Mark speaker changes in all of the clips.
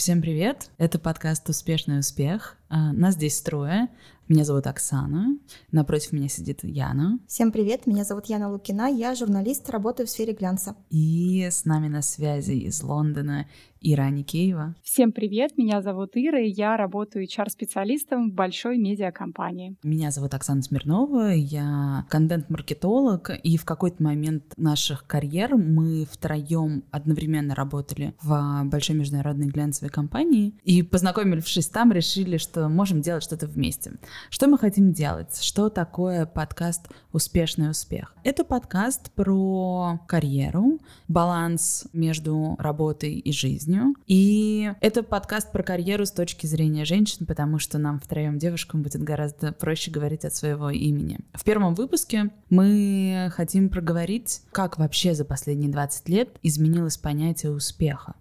Speaker 1: Всем привет! Это подкаст «Успешный успех». А, нас здесь трое. Меня зовут Оксана. Напротив меня сидит Яна.
Speaker 2: Всем привет, меня зовут Яна Лукина. Я журналист, работаю в сфере глянца.
Speaker 1: И с нами на связи из Лондона Ира Никеева.
Speaker 3: Всем привет, меня зовут Ира, и я работаю HR-специалистом в большой медиакомпании.
Speaker 1: Меня зовут Оксана Смирнова, я контент-маркетолог, и в какой-то момент наших карьер мы втроем одновременно работали в большой международной глянцевой компании, и познакомившись там, решили, что можем делать что-то вместе. Что мы хотим делать? Что такое подкаст «Успешный успех»? Это подкаст про карьеру, баланс между работой и жизнью. И это подкаст про карьеру с точки зрения женщин, потому что нам втроем девушкам будет гораздо проще говорить от своего имени. В первом выпуске мы хотим проговорить, как вообще за последние 20 лет изменилось понятие успеха.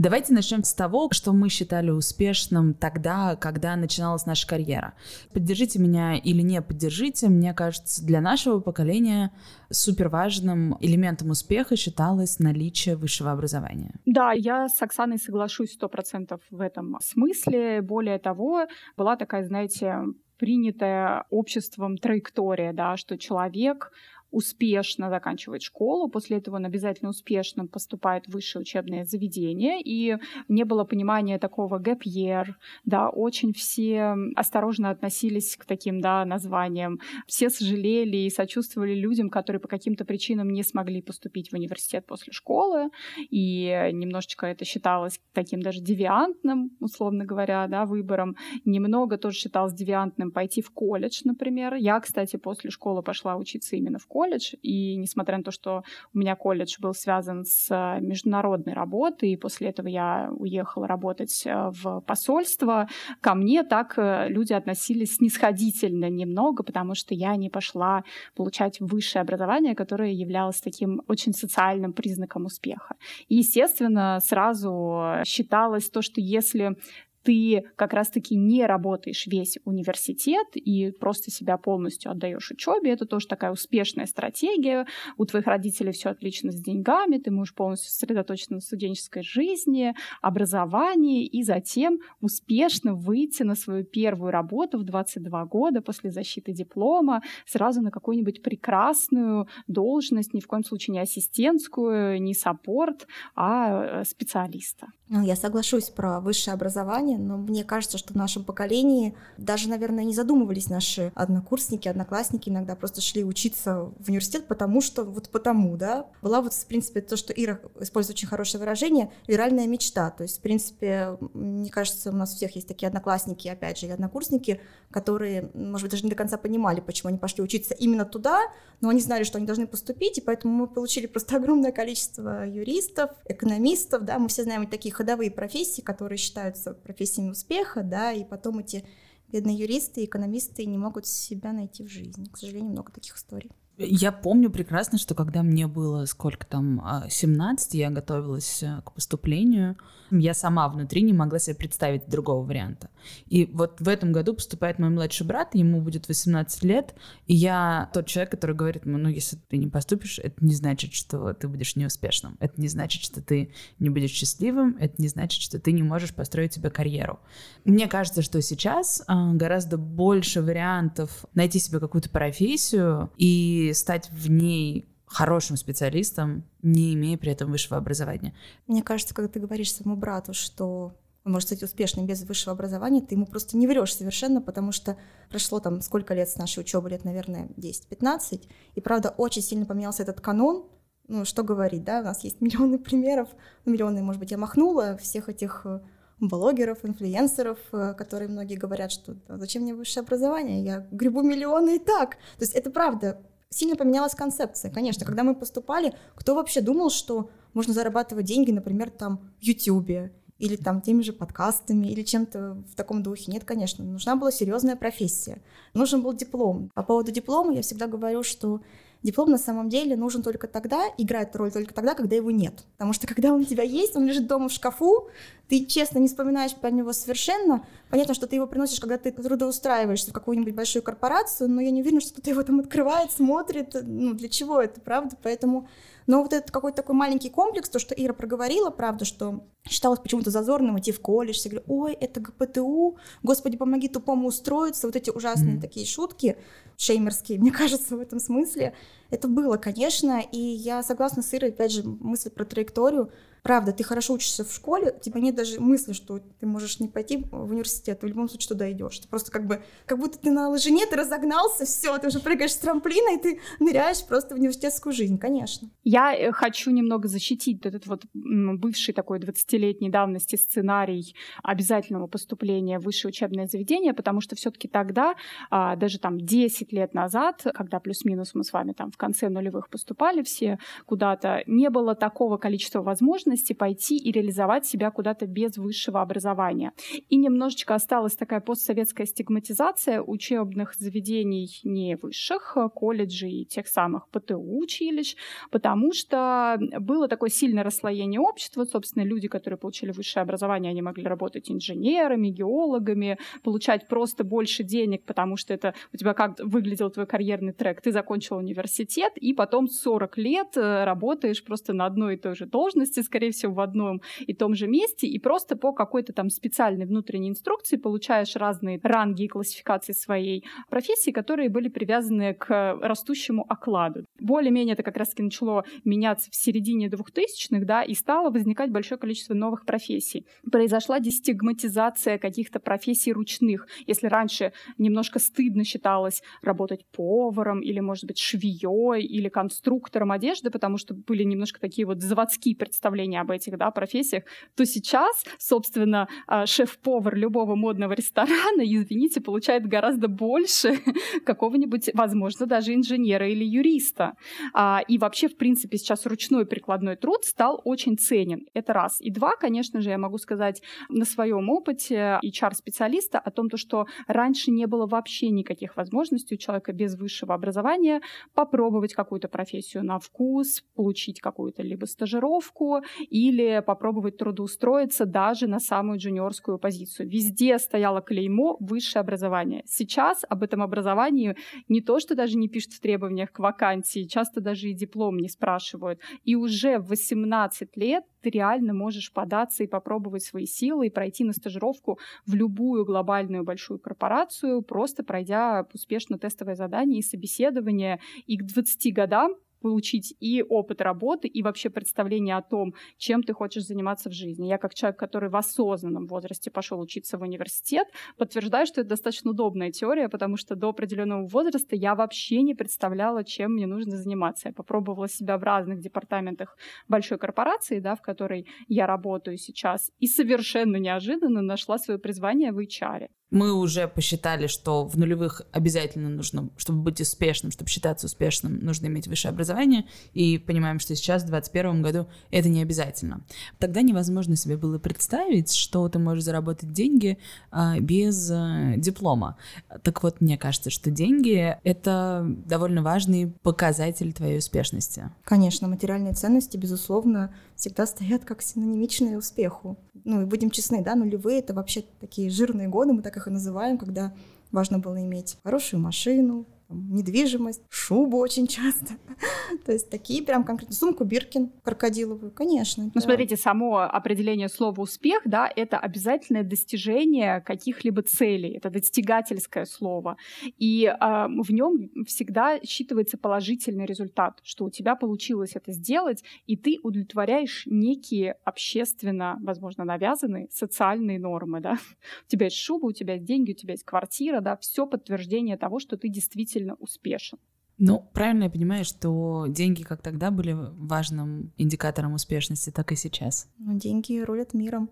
Speaker 1: Давайте начнем с того, что мы считали успешным тогда, когда начиналась наша карьера. Поддержите меня или не поддержите, мне кажется, для нашего поколения супер важным элементом успеха считалось наличие высшего образования.
Speaker 3: Да, я с Оксаной соглашусь сто процентов в этом смысле. Более того, была такая, знаете, принятая обществом траектория, да, что человек успешно заканчивает школу, после этого он обязательно успешно поступает в высшее учебное заведение, и не было понимания такого year, да, очень все осторожно относились к таким, да, названиям, все сожалели и сочувствовали людям, которые по каким-то причинам не смогли поступить в университет после школы, и немножечко это считалось таким даже девиантным, условно говоря, да, выбором, немного тоже считалось девиантным пойти в колледж, например. Я, кстати, после школы пошла учиться именно в колледж, колледж, и несмотря на то, что у меня колледж был связан с э, международной работой, и после этого я уехала работать э, в посольство, ко мне так э, люди относились снисходительно немного, потому что я не пошла получать высшее образование, которое являлось таким очень социальным признаком успеха. И, естественно, сразу считалось то, что если ты как раз-таки не работаешь весь университет и просто себя полностью отдаешь учебе. Это тоже такая успешная стратегия. У твоих родителей все отлично с деньгами, ты можешь полностью сосредоточиться на студенческой жизни, образовании и затем успешно выйти на свою первую работу в 22 года после защиты диплома сразу на какую-нибудь прекрасную должность, ни в коем случае не ассистентскую, не саппорт, а э, специалиста.
Speaker 2: Ну, я соглашусь про высшее образование, но мне кажется, что в нашем поколении даже, наверное, не задумывались наши однокурсники, одноклассники иногда просто шли учиться в университет, потому что вот потому, да. Была вот, в принципе, то, что Ира использует очень хорошее выражение, виральная мечта. То есть, в принципе, мне кажется, у нас у всех есть такие одноклассники, опять же, и однокурсники, которые, может быть, даже не до конца понимали, почему они пошли учиться именно туда, но они знали, что они должны поступить, и поэтому мы получили просто огромное количество юристов, экономистов, да, мы все знаем таких ходовые профессии, которые считаются профессиями успеха, да, и потом эти бедные юристы и экономисты не могут себя найти в жизни. К сожалению, много таких историй.
Speaker 1: Я помню прекрасно, что когда мне было сколько там, 17, а, я готовилась э, к поступлению, я сама внутри не могла себе представить другого варианта. И вот в этом году поступает мой младший брат, ему будет 18 лет, и я тот человек, который говорит ну, если ты не поступишь, это не значит, что ты будешь неуспешным, это не значит, что ты не будешь счастливым, это не значит, что ты не можешь построить себе карьеру. Мне кажется, что сейчас а, гораздо больше вариантов найти себе какую-то профессию и стать в ней хорошим специалистом, не имея при этом высшего образования.
Speaker 2: Мне кажется, когда ты говоришь своему брату, что он может стать успешным без высшего образования, ты ему просто не врешь совершенно, потому что прошло там сколько лет с нашей учебы, лет, наверное, 10-15, и правда очень сильно поменялся этот канон, ну, что говорить, да, у нас есть миллионы примеров, ну, миллионы, может быть, я махнула всех этих э, блогеров, инфлюенсеров, э, которые многие говорят, что зачем мне высшее образование, я гребу миллионы и так. То есть это правда, сильно поменялась концепция. Конечно, когда мы поступали, кто вообще думал, что можно зарабатывать деньги, например, там в Ютьюбе или там теми же подкастами или чем-то в таком духе. Нет, конечно, нужна была серьезная профессия. Нужен был диплом. По поводу диплома я всегда говорю, что Диплом на самом деле нужен только тогда, играет роль только тогда, когда его нет. Потому что когда он у тебя есть, он лежит дома в шкафу, ты честно не вспоминаешь про него совершенно. Понятно, что ты его приносишь, когда ты трудоустраиваешься в какую-нибудь большую корпорацию, но я не уверена, что кто-то его там открывает, смотрит. Ну, для чего это, правда? Поэтому Но вот этот какой-то такой маленький комплекс, то, что Ира проговорила, правда, что считалось почему-то зазорным идти в колледж, все говорят, ой, это ГПТУ, господи, помоги тупому устроиться, вот эти ужасные mm-hmm. такие шутки, шеймерские, мне кажется, в этом смысле. Это было, конечно, и я согласна с Ирой, опять же, мысль про траекторию, правда, ты хорошо учишься в школе, у тебя нет даже мысли, что ты можешь не пойти в университет, ты в любом случае туда идешь. Ты просто как бы, как будто ты на лыжине, ты разогнался, все, ты уже прыгаешь с трамплина, и ты ныряешь просто в университетскую жизнь, конечно.
Speaker 3: Я э, хочу немного защитить этот вот бывший такой 20-летней давности сценарий обязательного поступления в высшее учебное заведение, потому что все-таки тогда, а, даже там 10 лет назад, когда плюс-минус мы с вами там в конце нулевых поступали все куда-то, не было такого количества возможностей, возможности пойти и реализовать себя куда-то без высшего образования. И немножечко осталась такая постсоветская стигматизация учебных заведений не высших, а колледжей и тех самых ПТУ училищ, потому что было такое сильное расслоение общества. Собственно, люди, которые получили высшее образование, они могли работать инженерами, геологами, получать просто больше денег, потому что это у тебя как выглядел твой карьерный трек. Ты закончил университет, и потом 40 лет э, работаешь просто на одной и той же должности, скорее скорее всего, в одном и том же месте, и просто по какой-то там специальной внутренней инструкции получаешь разные ранги и классификации своей профессии, которые были привязаны к растущему окладу. Более-менее это как раз-таки начало меняться в середине 2000-х, да, и стало возникать большое количество новых профессий. Произошла дестигматизация каких-то профессий ручных. Если раньше немножко стыдно считалось работать поваром или, может быть, швеей или конструктором одежды, потому что были немножко такие вот заводские представления представление об этих да, профессиях, то сейчас, собственно, а, шеф-повар любого модного ресторана, извините, получает гораздо больше какого-нибудь, возможно, даже инженера или юриста. А, и вообще, в принципе, сейчас ручной прикладной труд стал очень ценен. Это раз. И два, конечно же, я могу сказать на своем опыте HR-специалиста о том, что раньше не было вообще никаких возможностей у человека без высшего образования попробовать какую-то профессию на вкус, получить какую-то либо стажировку, или попробовать трудоустроиться даже на самую джуниорскую позицию. Везде стояло клеймо «высшее образование». Сейчас об этом образовании не то, что даже не пишут в требованиях к вакансии, часто даже и диплом не спрашивают. И уже в 18 лет ты реально можешь податься и попробовать свои силы и пройти на стажировку в любую глобальную большую корпорацию, просто пройдя успешно тестовое задание и собеседование. И к 20 годам получить и опыт работы, и вообще представление о том, чем ты хочешь заниматься в жизни. Я как человек, который в осознанном возрасте пошел учиться в университет, подтверждаю, что это достаточно удобная теория, потому что до определенного возраста я вообще не представляла, чем мне нужно заниматься. Я попробовала себя в разных департаментах большой корпорации, да, в которой я работаю сейчас, и совершенно неожиданно нашла свое призвание в HR.
Speaker 1: Мы уже посчитали, что в нулевых обязательно нужно, чтобы быть успешным, чтобы считаться успешным, нужно иметь высшее образование, и понимаем, что сейчас, в 2021 году, это не обязательно. Тогда невозможно себе было представить, что ты можешь заработать деньги а, без а, диплома. Так вот, мне кажется, что деньги — это довольно важный показатель твоей успешности.
Speaker 2: Конечно, материальные ценности, безусловно, всегда стоят как синонимичные успеху. Ну и будем честны, да, нулевые — это вообще такие жирные годы, мы так их и называем, когда важно было иметь хорошую машину, недвижимость, шубу очень часто. То есть такие прям конкретно. Сумку Биркин крокодиловую, конечно.
Speaker 3: Ну, смотрите, само определение слова «успех», да, это обязательное достижение каких-либо целей. Это достигательское слово. И э, в нем всегда считывается положительный результат, что у тебя получилось это сделать, и ты удовлетворяешь некие общественно, возможно, навязанные социальные нормы, да. У тебя есть шуба, у тебя есть деньги, у тебя есть квартира, да, все подтверждение того, что ты действительно действительно успешен.
Speaker 1: Ну, правильно я понимаю, что деньги как тогда были важным индикатором успешности, так и сейчас.
Speaker 2: Ну, деньги рулят миром.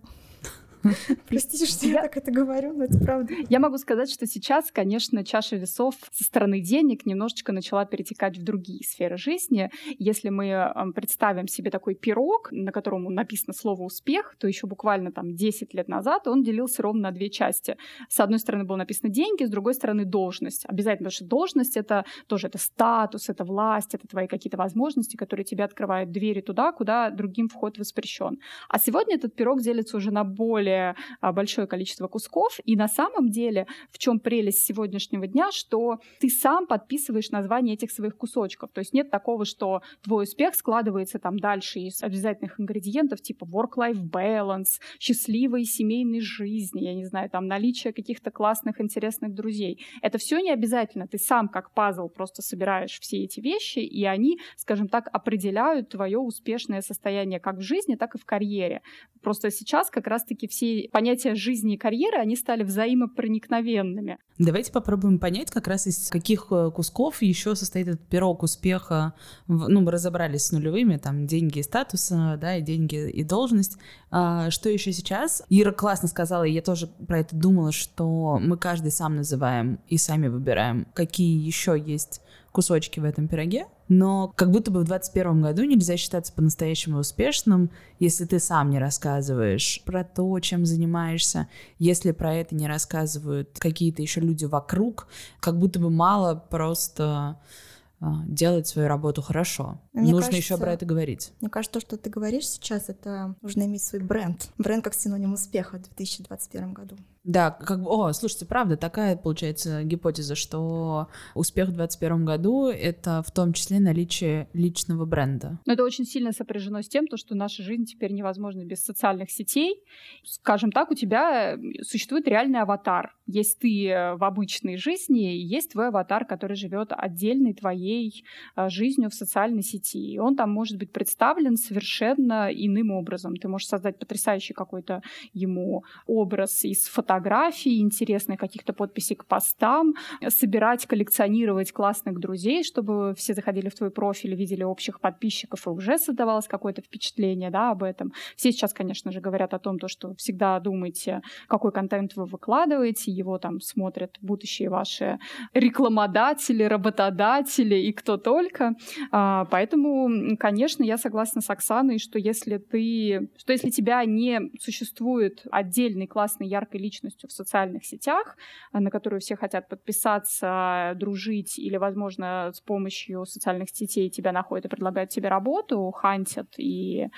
Speaker 2: Простите, что я так это говорю, но это правда.
Speaker 3: Я могу сказать, что сейчас, конечно, чаша весов со стороны денег немножечко начала перетекать в другие сферы жизни. Если мы представим себе такой пирог, на котором написано слово «успех», то еще буквально там 10 лет назад он делился ровно на две части. С одной стороны было написано деньги, с другой стороны должность. Обязательно, потому что должность — это тоже это статус, это власть, это твои какие-то возможности, которые тебе открывают двери туда, куда другим вход воспрещен. А сегодня этот пирог делится уже на более более а, большое количество кусков. И на самом деле, в чем прелесть сегодняшнего дня, что ты сам подписываешь название этих своих кусочков. То есть нет такого, что твой успех складывается там дальше из обязательных ингредиентов типа work-life balance, счастливой семейной жизни, я не знаю, там наличие каких-то классных, интересных друзей. Это все не обязательно. Ты сам как пазл просто собираешь все эти вещи, и они, скажем так, определяют твое успешное состояние как в жизни, так и в карьере. Просто сейчас как раз-таки все понятия жизни и карьеры, они стали взаимопроникновенными.
Speaker 1: Давайте попробуем понять, как раз из каких э, кусков еще состоит этот пирог успеха. Ну, мы разобрались с нулевыми, там, деньги и статус, да, и деньги и должность. А, что еще сейчас? Ира классно сказала, и я тоже про это думала, что мы каждый сам называем и сами выбираем, какие еще есть кусочки в этом пироге, но как будто бы в 2021 году нельзя считаться по-настоящему успешным, если ты сам не рассказываешь про то, чем занимаешься, если про это не рассказывают какие-то еще люди вокруг, как будто бы мало просто а, делать свою работу хорошо. Мне Нужно кажется, еще про это говорить.
Speaker 2: Мне кажется, то, что ты говоришь сейчас, это нужно иметь свой бренд. Бренд как синоним успеха в 2021 году.
Speaker 1: Да, как бы, о, слушайте, правда, такая получается гипотеза, что успех в 2021 году — это в том числе наличие личного бренда.
Speaker 3: Но это очень сильно сопряжено с тем, то, что наша жизнь теперь невозможна без социальных сетей. Скажем так, у тебя существует реальный аватар. Есть ты в обычной жизни, есть твой аватар, который живет отдельной твоей э, жизнью в социальной сети. И он там может быть представлен совершенно иным образом. Ты можешь создать потрясающий какой-то ему образ из фотографий, фотографий, интересных каких-то подписей к постам, собирать, коллекционировать классных друзей, чтобы все заходили в твой профиль, видели общих подписчиков, и уже создавалось какое-то впечатление да, об этом. Все сейчас, конечно же, говорят о том, то, что всегда думайте, какой контент вы выкладываете, его там смотрят будущие ваши рекламодатели, работодатели и кто только. А, поэтому, конечно, я согласна с Оксаной, что если ты, что если тебя не существует отдельной классной яркой личности, личностью в социальных сетях, э, на которую все хотят подписаться, дружить или, возможно, с помощью социальных сетей тебя находят и предлагают тебе работу, хантят и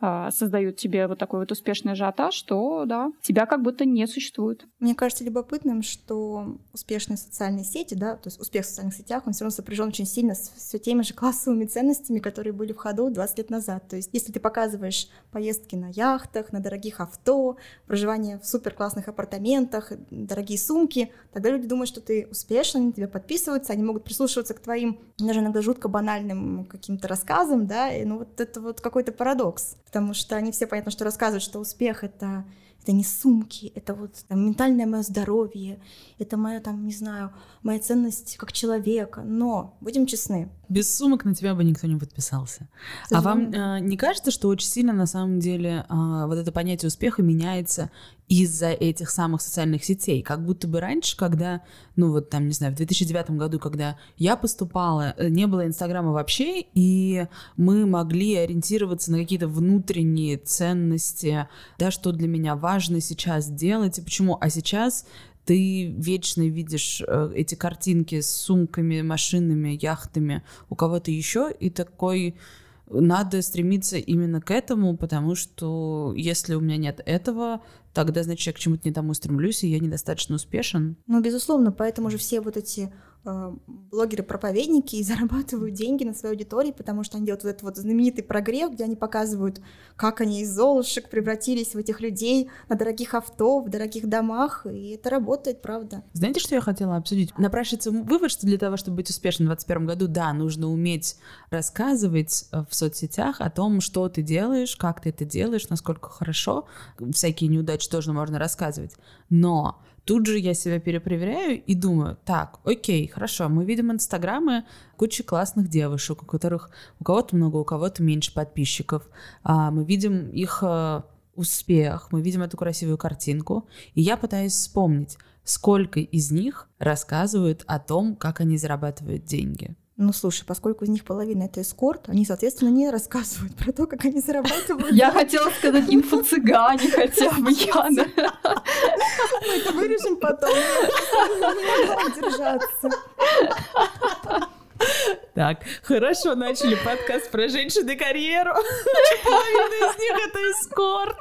Speaker 3: э, создают тебе вот такой вот успешный ажиотаж, то да, тебя как будто не существует.
Speaker 2: Мне кажется любопытным, что успешные социальные сети, да, то есть успех в социальных сетях, он все равно сопряжен очень сильно с все теми же классовыми ценностями, которые были в ходу 20 лет назад. То есть если ты показываешь поездки на яхтах, на дорогих авто, проживание в супер классных апартаментах, апартаментах, дорогие сумки. Тогда люди думают, что ты успешный, они тебе подписываются, они могут прислушиваться к твоим, даже иногда жутко банальным каким-то рассказам, да, и ну вот это вот какой-то парадокс, потому что они все понятно, что рассказывают, что успех — это это не сумки, это вот там, ментальное мое здоровье, это моя там, не знаю, моя ценность как человека. Но, будем честны.
Speaker 1: Без сумок на тебя бы никто не подписался. А вам э, не кажется, что очень сильно на самом деле э, вот это понятие успеха меняется из-за этих самых социальных сетей? Как будто бы раньше, когда, ну вот там, не знаю, в 2009 году, когда я поступала, э, не было Инстаграма вообще, и мы могли ориентироваться на какие-то внутренние ценности, да, что для меня важно сейчас делать и почему. А сейчас ты вечно видишь э, эти картинки с сумками, машинами, яхтами у кого-то еще, и такой надо стремиться именно к этому, потому что если у меня нет этого, тогда, значит, я к чему-то не тому стремлюсь, и я недостаточно успешен.
Speaker 2: Ну, безусловно, поэтому же все вот эти блогеры-проповедники и зарабатывают деньги на своей аудитории, потому что они делают вот этот вот знаменитый прогрев, где они показывают, как они из золушек превратились в этих людей на дорогих авто, в дорогих домах, и это работает, правда.
Speaker 1: Знаете, что я хотела обсудить? Напрашивается вывод, что для того, чтобы быть успешным в 2021 году, да, нужно уметь рассказывать э, в соцсетях о том, что ты делаешь, как ты это делаешь, насколько хорошо. Всякие неудачи тоже можно рассказывать. Но Тут же я себя перепроверяю и думаю, так, окей, хорошо, мы видим инстаграмы кучи классных девушек, у которых у кого-то много, у кого-то меньше подписчиков. А, мы видим их а, успех, мы видим эту красивую картинку, и я пытаюсь вспомнить, сколько из них рассказывают о том, как они зарабатывают деньги.
Speaker 2: Ну, слушай, поскольку из них половина это эскорт, они, соответственно, не рассказывают про то, как они зарабатывают.
Speaker 3: Я хотела сказать инфо-цыгане хотя бы, Яна.
Speaker 2: Мы это вырежем потом. держаться.
Speaker 1: Так, хорошо начали подкаст про женщины карьеру. Половина из них это эскорт.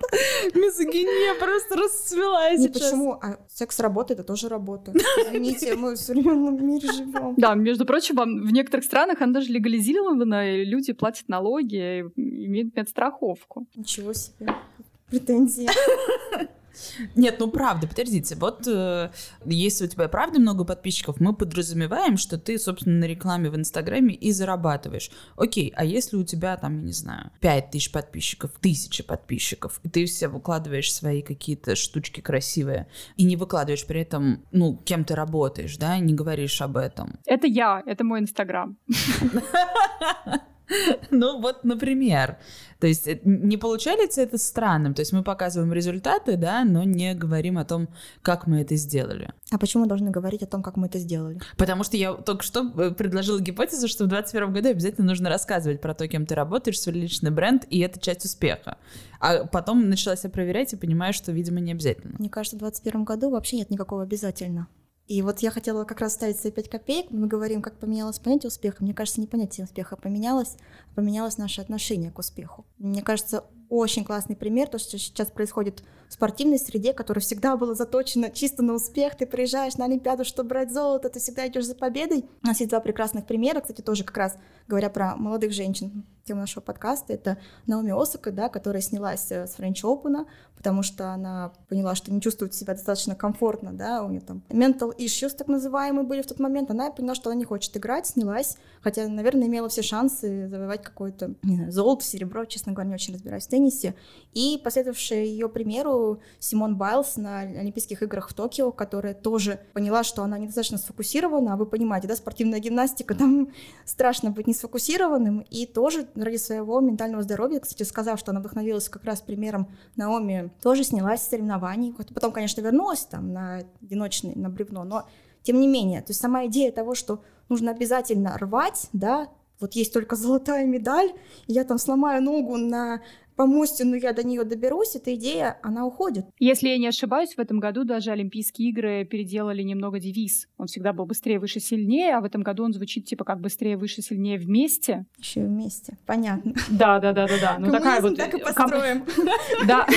Speaker 1: Мизогиния просто расцвела
Speaker 2: Не
Speaker 1: сейчас.
Speaker 2: почему, а секс работа это тоже работа. Извините, мы в современном мире живем.
Speaker 3: Да, между прочим, вам в некоторых странах она даже легализирована, и люди платят налоги, и имеют медстраховку.
Speaker 2: Ничего себе. Претензии.
Speaker 1: Нет, ну правда, подождите, вот э, если у тебя правда много подписчиков, мы подразумеваем, что ты, собственно, на рекламе в Инстаграме и зарабатываешь. Окей, а если у тебя там, я не знаю, 5 тысяч подписчиков, тысяча подписчиков, и ты все выкладываешь свои какие-то штучки красивые, и не выкладываешь при этом, ну, кем ты работаешь, да, не говоришь об этом.
Speaker 3: Это я, это мой Инстаграм.
Speaker 1: Ну вот, например. То есть э, не получается это странным. То есть мы показываем результаты, да, но не говорим о том, как мы это сделали.
Speaker 2: А почему мы должны говорить о том, как мы это сделали?
Speaker 1: Потому что я только что э, предложила гипотезу, что в 2021 году обязательно нужно рассказывать про то, кем ты работаешь, свой личный бренд, и это часть успеха. А потом начала себя проверять и понимаю, что, видимо, не обязательно.
Speaker 2: Мне кажется, в 2021 году вообще нет никакого обязательно. И вот я хотела как раз ставить свои 5 копеек. Мы говорим, как поменялось понятие успеха. Мне кажется, не понятие успеха поменялось, а поменялось наше отношение к успеху. Мне кажется, очень классный пример, то, что сейчас происходит в спортивной среде, которая всегда была заточена чисто на успех. Ты приезжаешь на Олимпиаду, чтобы брать золото, ты всегда идешь за победой. У нас есть два прекрасных примера, кстати, тоже как раз говоря про молодых женщин, тема нашего подкаста, это Наоми Осака, да, которая снялась э, с Френч Опена, потому что она поняла, что не чувствует себя достаточно комфортно, да, у нее там mental issues, так называемые, были в тот момент, она поняла, что она не хочет играть, снялась, хотя, наверное, имела все шансы завоевать какое-то, не знаю, золото, серебро, честно говоря, не очень разбираюсь в теннисе, и последовавшая ее примеру Симон Байлз на Олимпийских играх в Токио, которая тоже поняла, что она недостаточно сфокусирована, а вы понимаете, да, спортивная гимнастика, там страшно быть не сфокусированным, и тоже ради своего ментального здоровья, кстати, сказав, что она вдохновилась как раз примером Наоми, тоже снялась с соревнований, потом, конечно, вернулась там на одиночный, на бревно, но тем не менее, то есть сама идея того, что нужно обязательно рвать, да, вот есть только золотая медаль, я там сломаю ногу на помосте, но я до нее доберусь, эта идея, она уходит.
Speaker 3: Если я не ошибаюсь, в этом году даже Олимпийские игры переделали немного девиз. Он всегда был быстрее, выше, сильнее, а в этом году он звучит типа как быстрее, выше, сильнее вместе.
Speaker 2: Еще и вместе, понятно.
Speaker 3: Да, да, да, да, да. Ну такая вот.
Speaker 2: так и построим.
Speaker 3: Да.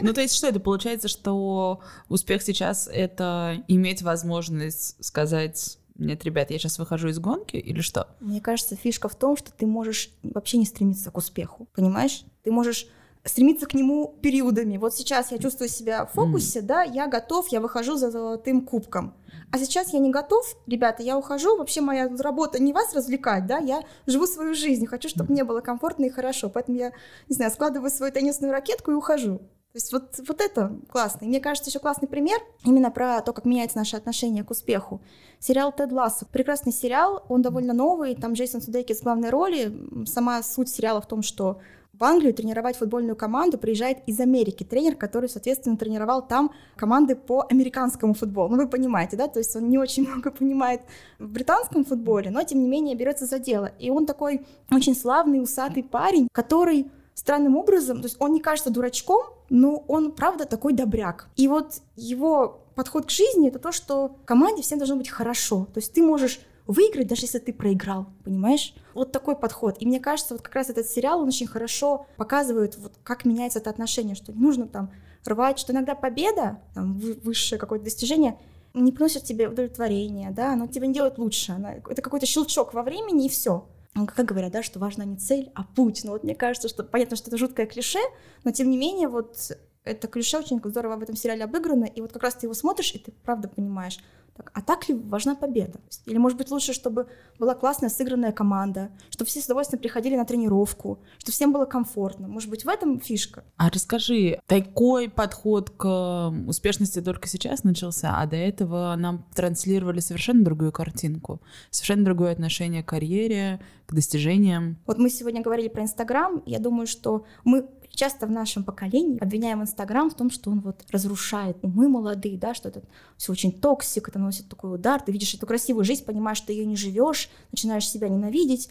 Speaker 1: Ну, то есть что это? Получается, что успех сейчас — это иметь возможность сказать нет, ребят, я сейчас выхожу из гонки или что?
Speaker 2: Мне кажется, фишка в том, что ты можешь вообще не стремиться к успеху, понимаешь? Ты можешь стремиться к нему периодами. Вот сейчас я чувствую себя в фокусе, mm. да, я готов, я выхожу за золотым кубком. А сейчас я не готов, ребята, я ухожу, вообще моя работа не вас развлекать, да, я живу свою жизнь, хочу, чтобы мне было комфортно и хорошо, поэтому я, не знаю, складываю свою теннисную ракетку и ухожу. Есть вот, вот это классно. И мне кажется, еще классный пример именно про то, как меняется наше отношение к успеху. Сериал «Тед Лассо». Прекрасный сериал, он довольно новый, там Джейсон Судейкис в главной роли. Сама суть сериала в том, что в Англию тренировать футбольную команду приезжает из Америки тренер, который, соответственно, тренировал там команды по американскому футболу. Ну, вы понимаете, да? То есть он не очень много понимает в британском футболе, но, тем не менее, берется за дело. И он такой очень славный, усатый парень, который странным образом, то есть он не кажется дурачком, но он, правда, такой добряк. И вот его подход к жизни — это то, что команде всем должно быть хорошо. То есть ты можешь выиграть, даже если ты проиграл, понимаешь? Вот такой подход. И мне кажется, вот как раз этот сериал, он очень хорошо показывает, вот как меняется это отношение, что не нужно там рвать, что иногда победа, там, высшее какое-то достижение, не приносит тебе удовлетворения, да, оно тебя не делает лучше. Оно, это какой-то щелчок во времени, и все. Ну, как говорят, да, что важна не цель, а путь. Но вот мне кажется, что понятно, что это жуткое клише, но тем не менее вот это клише очень здорово в этом сериале обыграно, и вот как раз ты его смотришь, и ты правда понимаешь, так, а так ли важна победа? Или, может быть, лучше, чтобы была классная сыгранная команда, чтобы все с удовольствием приходили на тренировку, чтобы всем было комфортно. Может быть, в этом фишка?
Speaker 1: А расскажи, такой подход к успешности только сейчас начался, а до этого нам транслировали совершенно другую картинку, совершенно другое отношение к карьере, к достижениям.
Speaker 2: Вот мы сегодня говорили про Инстаграм, я думаю, что мы часто в нашем поколении обвиняем Инстаграм в том, что он вот разрушает умы молодые, да, что это все очень toxic, это носит такой удар, ты видишь эту красивую жизнь, понимаешь, что ее не живешь, начинаешь себя ненавидеть.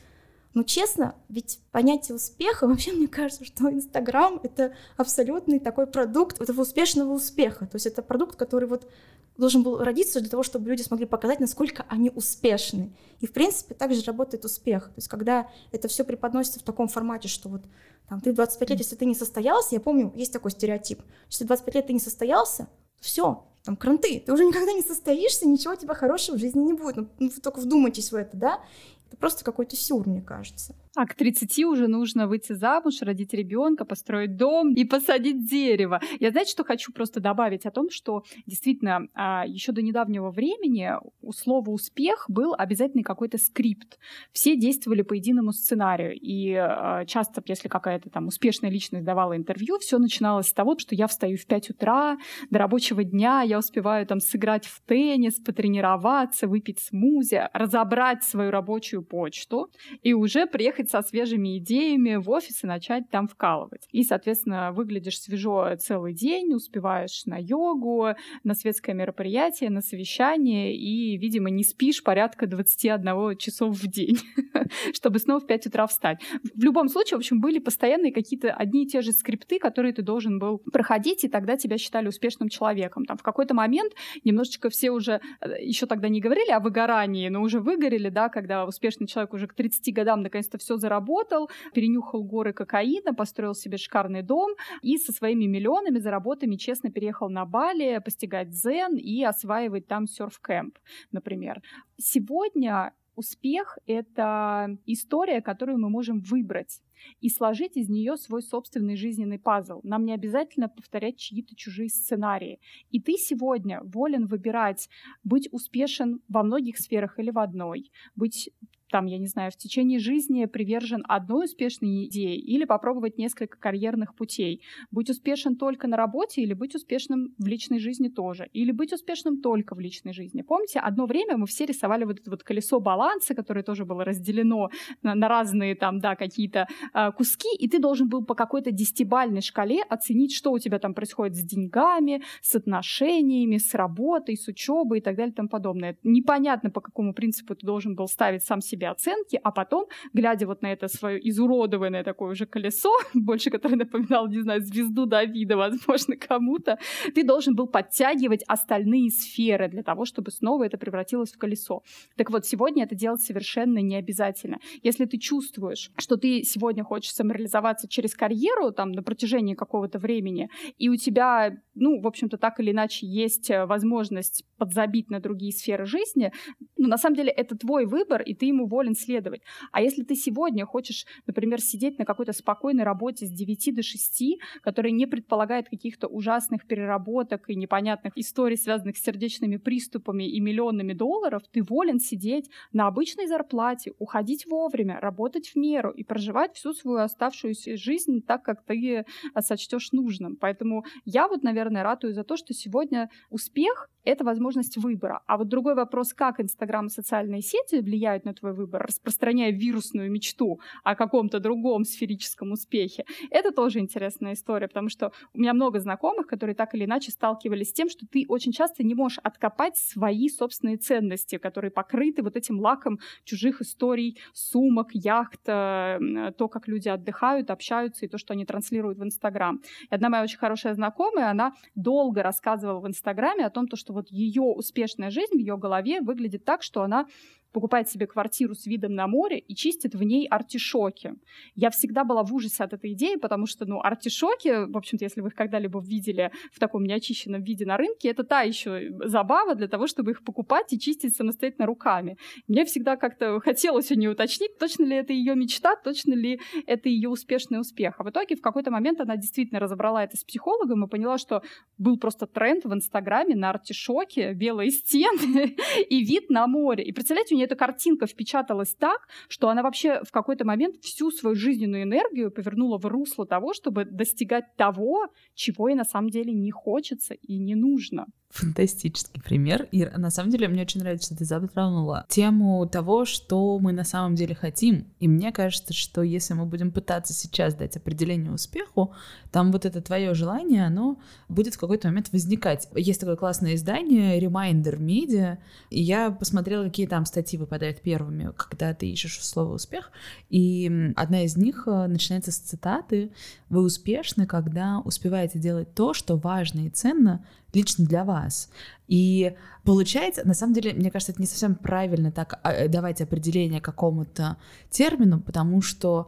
Speaker 2: Но честно, ведь понятие успеха, вообще мне кажется, что Инстаграм — это абсолютный такой продукт этого успешного успеха. То есть это продукт, который вот должен был родиться для того, чтобы люди смогли показать, насколько они успешны. И, в принципе, также работает успех. То есть когда это все преподносится в таком формате, что вот там, ты 25 лет, если ты не состоялся, я помню, есть такой стереотип, если 25 лет ты не состоялся, все, там кранты, ты уже никогда не состоишься, ничего у тебя хорошего в жизни не будет. Ну, ну только вдумайтесь в это, да? Это просто какой-то сюр, мне кажется.
Speaker 3: А к 30 уже нужно выйти замуж, родить ребенка, построить дом и посадить дерево. Я, знаете, что хочу просто добавить о том, что действительно а, еще до недавнего времени у слова «успех» был обязательный какой-то скрипт. Все действовали по единому сценарию. И а, часто, если какая-то там успешная личность давала интервью, все начиналось с того, что я встаю в 5 утра, до рабочего дня я успеваю там сыграть в теннис, потренироваться, выпить смузи, разобрать свою рабочую почту и уже приехать приехать со свежими идеями в офис и начать там вкалывать. И, соответственно, выглядишь свежо целый день, успеваешь на йогу, на светское мероприятие, на совещание и, видимо, не спишь порядка 21 часов в день, чтобы снова в 5 утра встать. В любом случае, в общем, были постоянные какие-то одни и те же скрипты, которые ты должен был проходить, и тогда тебя считали успешным человеком. Там в какой-то момент немножечко все уже э, еще тогда не говорили о выгорании, но уже выгорели, да, когда успешный человек уже к 30 годам наконец-то все заработал, перенюхал горы кокаина, построил себе шикарный дом и со своими миллионами, заработами честно переехал на Бали постигать дзен и осваивать там серф-кэмп, например. Сегодня успех — это история, которую мы можем выбрать и сложить из нее свой собственный жизненный пазл. Нам не обязательно повторять чьи-то чужие сценарии. И ты сегодня волен выбирать быть успешен во многих сферах или в одной, быть там, я не знаю, в течение жизни привержен одной успешной идее или попробовать несколько карьерных путей. Быть успешен только на работе или быть успешным в личной жизни тоже. Или быть успешным только в личной жизни. Помните, одно время мы все рисовали вот это вот колесо баланса, которое тоже было разделено на, на разные там, да, какие-то э, куски, и ты должен был по какой-то десятибальной шкале оценить, что у тебя там происходит с деньгами, с отношениями, с работой, с учебой и так далее и тому подобное. Непонятно, по какому принципу ты должен был ставить сам себе себе оценки, а потом, глядя вот на это свое изуродованное такое уже колесо, больше которое напоминало, не знаю, звезду Давида, возможно, кому-то, ты должен был подтягивать остальные сферы для того, чтобы снова это превратилось в колесо. Так вот, сегодня это делать совершенно не обязательно. Если ты чувствуешь, что ты сегодня хочешь самореализоваться через карьеру там на протяжении какого-то времени, и у тебя, ну, в общем-то, так или иначе есть э, возможность подзабить на другие сферы жизни, ну, на самом деле это твой выбор, и ты ему волен следовать. А если ты сегодня хочешь, например, сидеть на какой-то спокойной работе с 9 до 6, которая не предполагает каких-то ужасных переработок и непонятных историй, связанных с сердечными приступами и миллионами долларов, ты волен сидеть на обычной зарплате, уходить вовремя, работать в меру и проживать всю свою оставшуюся жизнь так, как ты а, сочтешь нужным. Поэтому я вот, наверное, ратую за то, что сегодня успех — это возможность выбора. А вот другой вопрос, как Инстаграм и социальные сети влияют на твой выбор, распространяя вирусную мечту о каком-то другом сферическом успехе. Это тоже интересная история, потому что у меня много знакомых, которые так или иначе сталкивались с тем, что ты очень часто не можешь откопать свои собственные ценности, которые покрыты вот этим лаком чужих историй, сумок, яхт, э, то, как люди отдыхают, общаются и то, что они транслируют в Инстаграм. И одна моя очень хорошая знакомая, она долго рассказывала в Инстаграме о том, что вот ее успешная жизнь в ее голове выглядит так, что она покупает себе квартиру с видом на море и чистит в ней артишоки. Я всегда была в ужасе от этой идеи, потому что, ну, артишоки, в общем-то, если вы их когда-либо видели в таком неочищенном виде на рынке, это та еще забава для того, чтобы их покупать и чистить самостоятельно руками. Мне всегда как-то хотелось у нее уточнить, точно ли это ее мечта, точно ли это ее успешный успех. А в итоге в какой-то момент она действительно разобрала это с психологом и поняла, что был просто тренд в Инстаграме на артишоке, белые стены и вид на море. И представляете, нее эта картинка впечаталась так, что она вообще в какой-то момент всю свою жизненную энергию повернула в русло того, чтобы достигать того, чего ей на самом деле не хочется и не нужно.
Speaker 1: Фантастический пример. И на самом деле мне очень нравится, что ты затронула тему того, что мы на самом деле хотим. И мне кажется, что если мы будем пытаться сейчас дать определение успеху, там вот это твое желание, оно будет в какой-то момент возникать. Есть такое классное издание Reminder Media, и я посмотрела, какие там статьи выпадают первыми, когда ты ищешь слово успех. И одна из них э, начинается с цитаты «Вы успешны, когда успеваете делать то, что важно и ценно лично для вас. И получается, на самом деле, мне кажется, это не совсем правильно так а, э, давать определение какому-то термину, потому что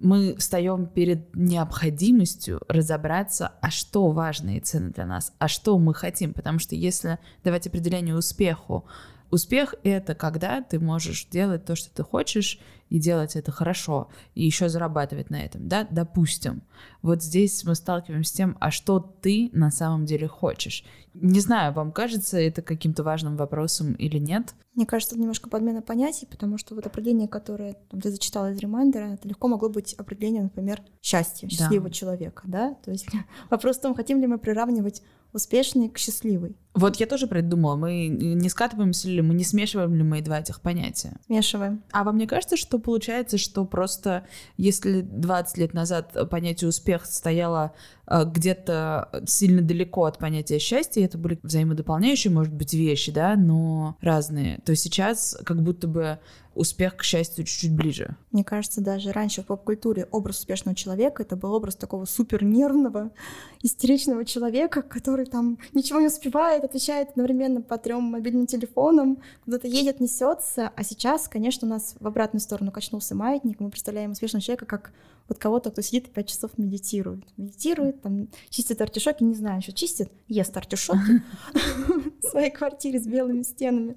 Speaker 1: мы встаем перед необходимостью разобраться, а что важно и ценно для нас, а что мы хотим. Потому что если давать определение успеху, успех — это когда ты можешь делать то, что ты хочешь, и делать это хорошо, и еще зарабатывать на этом, да, допустим. Вот здесь мы сталкиваемся с тем, а что ты на самом деле хочешь. Не знаю, вам кажется это каким-то важным вопросом или нет?
Speaker 2: Мне кажется, это немножко подмена понятий, потому что вот определение, которое там, ты зачитала из ремайдера, это легко могло быть определением, например, счастья, счастливого да. человека, да? То есть вопрос в том, хотим ли мы приравнивать успешный к счастливый.
Speaker 1: Вот я тоже придумала, мы не скатываемся ли, мы не смешиваем ли мы два этих понятия?
Speaker 2: Смешиваем.
Speaker 1: А вам не кажется, что получается, что просто если 20 лет назад понятие успех стояло э, где-то сильно далеко от понятия счастья, это были взаимодополняющие, может быть, вещи, да, но разные, то сейчас как будто бы успех, к счастью, чуть-чуть ближе.
Speaker 2: Мне кажется, даже раньше в поп-культуре образ успешного человека это был образ такого супер нервного, истеричного человека, который там ничего не успевает, отвечает одновременно по трем мобильным телефонам, куда-то едет, несется. А сейчас, конечно, у нас в обратную сторону качнулся маятник. Мы представляем успешного человека как вот кого-то, кто сидит и пять часов медитирует. Медитирует, там, чистит артишоки, не знаю, что чистит, ест артишоки в своей квартире с белыми стенами.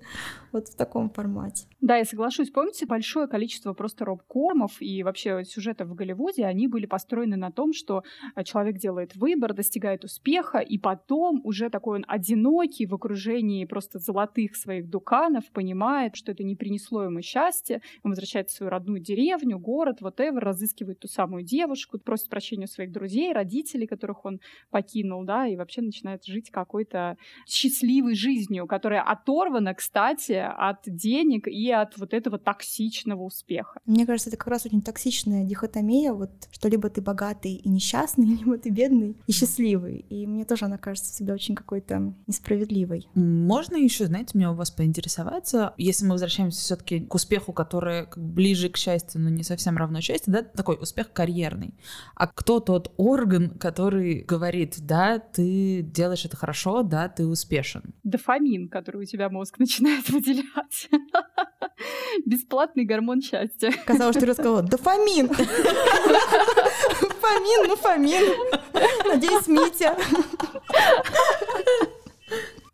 Speaker 2: Вот в таком формате.
Speaker 3: Да, я соглашусь. Помните, большое количество просто роб-комов и вообще сюжетов в Голливуде, они были построены на том, что э, человек делает выбор, достигает успеха, и потом уже такой он одинокий в окружении просто золотых своих дуканов, понимает, что это не принесло ему счастья, он возвращается в свою родную деревню, город, whatever, разыскивает ту самую девушку, просит прощения у своих друзей, родителей, которых он покинул, да, и вообще начинает жить какой-то счастливой жизнью, которая оторвана, кстати, от денег и от вот этого токсичного успеха.
Speaker 2: Мне кажется, это как раз очень токсичная дихотомия, вот что либо ты богатый и несчастный, либо ты бедный и счастливый. И мне тоже она кажется всегда очень какой-то несправедливой.
Speaker 1: Можно еще, знаете, мне у вас поинтересоваться, если мы возвращаемся все-таки к успеху, который ближе к счастью, но не совсем равно счастью, да, такой успех карьерный. А кто тот орган, который говорит, да, ты делаешь это хорошо, да, ты успешен?
Speaker 3: Дофамин, который у тебя мозг начинает выделять. Бесплатный гормон счастья.
Speaker 2: Казалось, что ты рассказала дофамин. Дофамин, ну фамин. Надеюсь, Митя.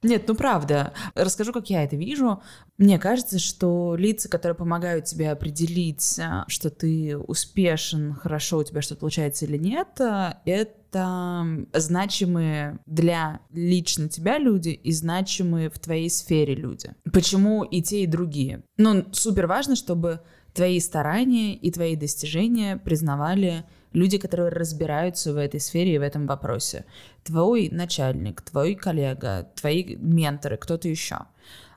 Speaker 1: Нет, ну правда. Расскажу, как я это вижу. Мне кажется, что лица, которые помогают тебе определить, а, что ты успешен, хорошо у тебя что-то получается или нет, а, это значимые для лично тебя люди и значимые в твоей сфере люди. Почему и те, и другие? Ну, супер важно, чтобы твои старания и твои достижения признавали люди, которые разбираются в этой сфере и в этом вопросе. Твой начальник, твой коллега, твои менторы, кто-то еще.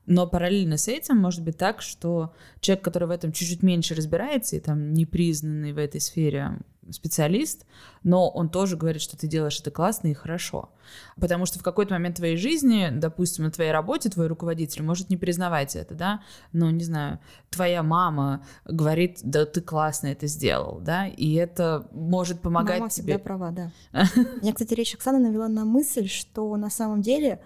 Speaker 1: Но параллельно с этим может быть так, что человек, который в этом чуть-чуть меньше разбирается и там непризнанный в этой сфере специалист, но он тоже говорит, что ты делаешь это классно и хорошо. Потому что в какой-то момент твоей жизни, допустим, на твоей работе твой руководитель может не признавать это, да, но, не знаю, твоя мама говорит, да ты классно это сделал, да, и это может помогать
Speaker 2: мама
Speaker 1: тебе.
Speaker 2: Мама права, да. Меня, кстати, речь Оксаны навела на мысль, что на самом деле,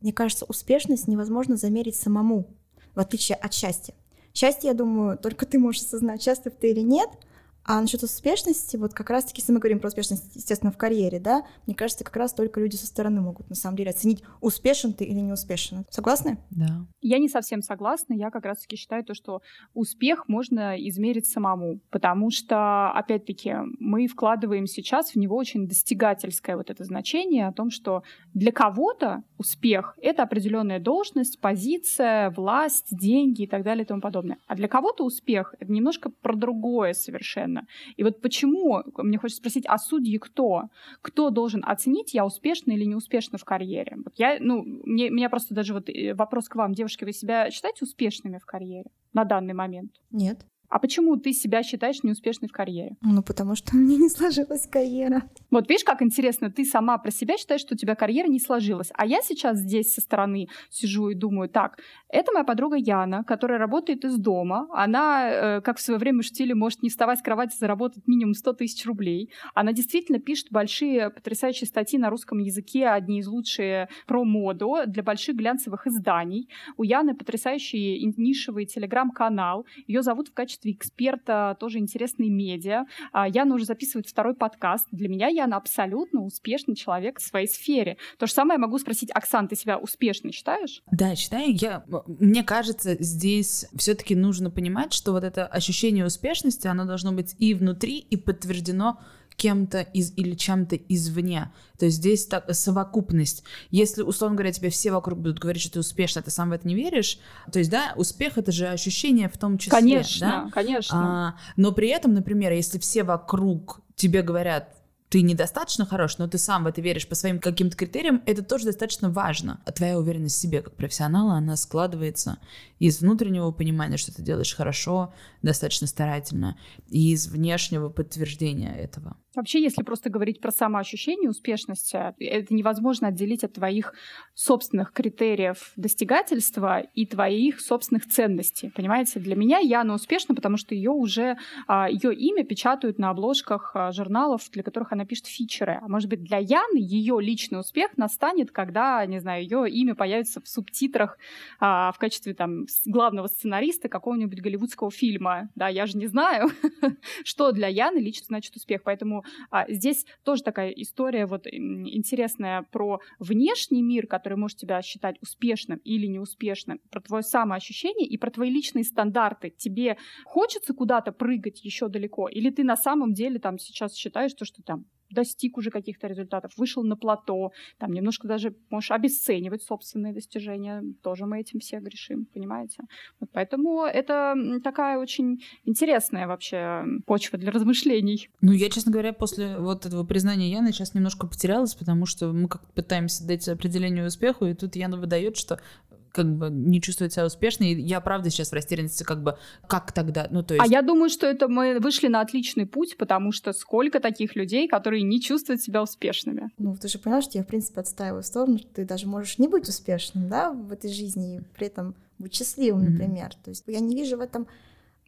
Speaker 2: мне кажется, успешность невозможно замерить самому, в отличие от счастья. Счастье, я думаю, только ты можешь осознать, счастлив ты или нет — а насчет успешности, вот как раз-таки, если мы говорим про успешность, естественно, в карьере, да, мне кажется, как раз только люди со стороны могут на самом деле оценить, успешен ты или не успешен. Согласны?
Speaker 1: Да.
Speaker 3: Я не совсем согласна. Я как раз-таки считаю то, что успех можно измерить самому, потому что, опять-таки, мы вкладываем сейчас в него очень достигательское вот это значение о том, что для кого-то успех — это определенная должность, позиция, власть, деньги и так далее и тому подобное. А для кого-то успех — это немножко про другое совершенно одновременно. И вот почему, мне хочется спросить, а судьи кто? Кто должен оценить, я успешна или не успешна в карьере? Вот я, ну, мне, меня просто даже вот э, вопрос к вам, девушки, вы себя считаете успешными в карьере на данный момент?
Speaker 2: Нет.
Speaker 3: А почему ты себя считаешь неуспешной в карьере?
Speaker 2: Ну, потому что у меня не сложилась карьера.
Speaker 3: Вот видишь, как интересно, ты сама про себя считаешь, что у тебя карьера не сложилась. А я сейчас здесь со стороны сижу и думаю, так, это моя подруга Яна, которая работает из дома. Она, э, как в свое время штиле, может не вставать с кровати, заработать минимум 100 тысяч рублей. Она действительно пишет большие потрясающие статьи на русском языке, одни из лучших про моду для больших глянцевых изданий. У Яны потрясающий нишевый телеграм-канал. Ее зовут в качестве качестве эксперта тоже интересные медиа. Яна уже записывает второй подкаст. Для меня Яна абсолютно успешный человек в своей сфере. То же самое могу спросить, Оксан, ты себя успешной считаешь?
Speaker 1: Да, считаю. Я, мне кажется, здесь все-таки нужно понимать, что вот это ощущение успешности, оно должно быть и внутри, и подтверждено кем-то из или чем-то извне. То есть здесь так, совокупность. Если, условно говоря, тебе все вокруг будут говорить, что ты успешна, ты сам в это не веришь, то есть, да, успех — это же ощущение в том числе.
Speaker 3: Конечно,
Speaker 1: да?
Speaker 3: конечно.
Speaker 1: А, но при этом, например, если все вокруг тебе говорят, ты недостаточно хорош, но ты сам в это веришь по своим каким-то критериям, это тоже достаточно важно. А твоя уверенность в себе как профессионала, она складывается из внутреннего понимания, что ты делаешь хорошо, достаточно старательно, и из внешнего подтверждения этого.
Speaker 3: Вообще, если просто говорить про самоощущение успешности, это невозможно отделить от твоих собственных критериев достигательства и твоих собственных ценностей. Понимаете, для меня Яна успешна, потому что ее уже а, ее имя печатают на обложках а, журналов, для которых она пишет фичеры. А может быть, для Яны ее личный успех настанет, когда, не знаю, ее имя появится в субтитрах а, в качестве там главного сценариста какого-нибудь голливудского фильма. Да, я же не знаю, что для Яны лично значит успех. Поэтому а, здесь тоже такая история вот интересная про внешний мир, который может тебя считать успешным или неуспешным, про твое самоощущение и про твои личные стандарты. Тебе хочется куда-то прыгать еще далеко, или ты на самом деле там сейчас считаешь, то, что там достиг уже каких-то результатов, вышел на плато, там немножко даже можешь обесценивать собственные достижения, тоже мы этим все грешим, понимаете? Вот поэтому это такая очень интересная вообще почва для размышлений.
Speaker 1: Ну, я, честно говоря, после вот этого признания Яны сейчас немножко потерялась, потому что мы как пытаемся дать определению успеху, и тут Яна выдает, что как бы не чувствует себя успешной. Я правда сейчас в растерянности, как бы, как тогда? Ну, то
Speaker 3: есть... А я думаю, что это мы вышли на отличный путь, потому что сколько таких людей, которые не чувствуют себя успешными.
Speaker 2: Ну, ты же поняла, что я, в принципе, отстаиваю сторону, что ты даже можешь не быть успешным, да, в этой жизни, и при этом быть счастливым, mm-hmm. например. То есть я не вижу в этом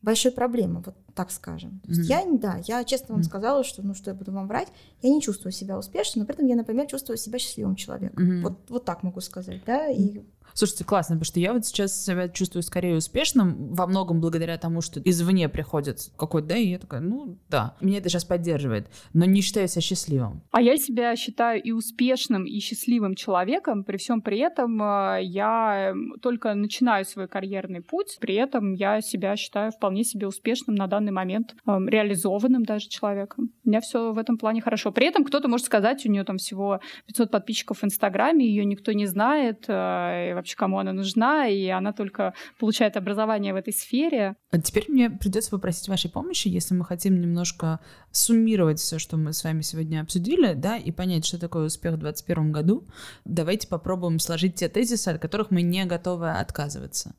Speaker 2: большой проблемы, вот так скажем. То есть mm-hmm. я, да, я честно вам mm-hmm. сказала, что, ну, что я буду вам врать, я не чувствую себя успешным, но при этом я, например, чувствую себя счастливым человеком. Mm-hmm. Вот, вот так могу сказать, да, и
Speaker 1: Слушайте, классно, потому что я вот сейчас себя чувствую скорее успешным, во многом благодаря тому, что извне приходит какой-то, да, и я такая, ну да, меня это сейчас поддерживает, но не считаю себя счастливым.
Speaker 3: А я себя считаю и успешным, и счастливым человеком, при всем при этом э, я эм, только начинаю свой карьерный путь, при этом я себя считаю вполне себе успешным на данный момент, эм, реализованным даже человеком. У меня все в этом плане хорошо. При этом кто-то может сказать, у нее там всего 500 подписчиков в Инстаграме, ее никто не знает, э, вообще кому она нужна, и она только получает образование в этой сфере.
Speaker 1: А теперь мне придется попросить вашей помощи, если мы хотим немножко суммировать все, что мы с вами сегодня обсудили, да, и понять, что такое успех в 2021 году. Давайте попробуем сложить те тезисы, от которых мы не готовы отказываться.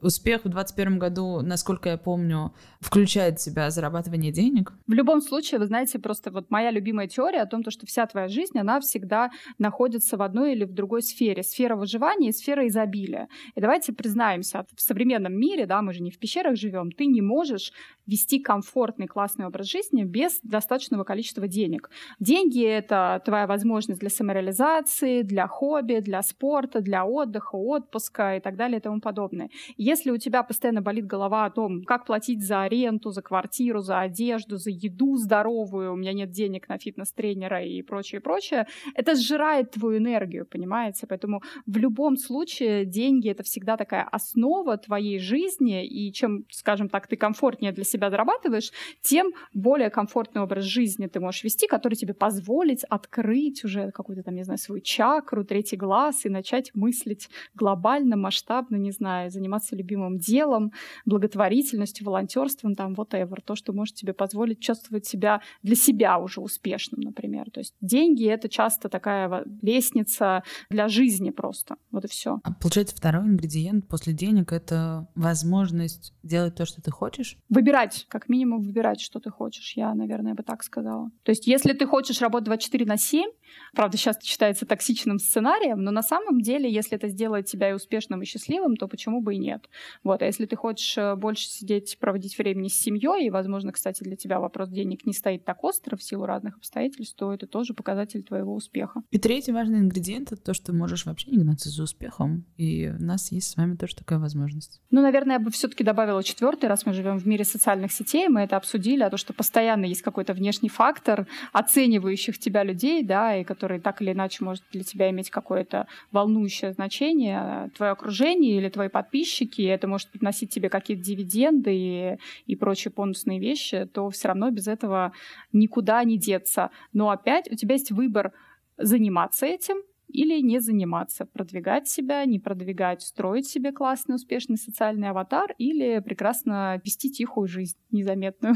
Speaker 1: Успех в 2021 году, насколько я помню, включает в себя зарабатывание денег.
Speaker 3: В любом случае, вы знаете, просто вот моя любимая теория о том, что вся твоя жизнь, она всегда находится в одной или в другой сфере. Сфера выживания и сфера изобилия. И давайте признаемся, в современном мире, да, мы же не в пещерах живем, ты не можешь вести комфортный, классный образ жизни без достаточного количества денег. Деньги — это твоя возможность для самореализации, для хобби, для спорта, для отдыха, отпуска и так далее и тому подобное. Если у тебя постоянно болит голова о том, как платить за аренду, за квартиру, за одежду, за еду здоровую, у меня нет денег на фитнес-тренера и прочее, прочее, это сжирает твою энергию, понимаете? Поэтому в любом случае случае деньги — это всегда такая основа твоей жизни, и чем, скажем так, ты комфортнее для себя зарабатываешь, тем более комфортный образ жизни ты можешь вести, который тебе позволит открыть уже какую-то там, не знаю, свою чакру, третий глаз и начать мыслить глобально, масштабно, не знаю, заниматься любимым делом, благотворительностью, волонтерством, там, whatever, то, что может тебе позволить чувствовать себя для себя уже успешным, например. То есть деньги — это часто такая лестница для жизни просто. Вот и все.
Speaker 1: А получается, второй ингредиент после денег — это возможность делать то, что ты хочешь?
Speaker 3: Выбирать, как минимум выбирать, что ты хочешь. Я, наверное, бы так сказала. То есть если ты хочешь работать 24 на 7, правда, сейчас считается токсичным сценарием, но на самом деле, если это сделает тебя и успешным, и счастливым, то почему бы и нет? Вот, а если ты хочешь э, больше сидеть, проводить времени с семьей, и, возможно, кстати, для тебя вопрос денег не стоит так остро в силу разных обстоятельств, то это тоже показатель твоего успеха.
Speaker 1: И третий важный ингредиент — это то, что можешь вообще не гнаться за успехом, и у нас есть с вами тоже такая возможность.
Speaker 3: Ну, наверное, я бы все таки добавила четвертый, раз мы живем в мире социальных сетей, мы это обсудили, а то, что постоянно есть какой-то внешний фактор оценивающих тебя людей, да, и который так или иначе может для тебя иметь какое-то волнующее значение, твое окружение или твои подписчики, это может приносить тебе какие-то дивиденды и, и прочие бонусные вещи, то все равно без этого никуда не деться. Но опять у тебя есть выбор заниматься этим или не заниматься, продвигать себя, не продвигать, строить себе классный, успешный социальный аватар или прекрасно вести тихую жизнь незаметную.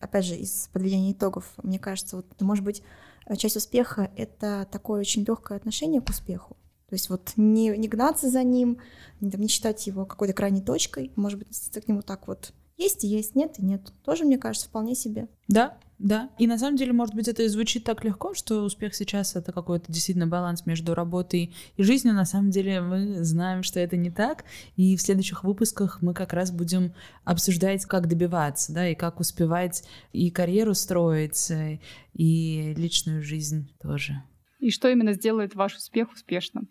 Speaker 2: Опять же, из подведения итогов, мне кажется, вот, может быть, часть успеха — это такое очень легкое отношение к успеху. То есть вот не, не гнаться за ним, не, там, не считать его какой-то крайней точкой, может быть, к нему так вот есть и есть, нет и нет. Тоже, мне кажется, вполне себе.
Speaker 1: Да, да. И на самом деле, может быть, это и звучит так легко, что успех сейчас это какой-то действительно баланс между работой и жизнью. На самом деле мы знаем, что это не так. И в следующих выпусках мы как раз будем обсуждать, как добиваться, да, и как успевать и карьеру строить, и личную жизнь тоже.
Speaker 3: И что именно сделает ваш успех успешным.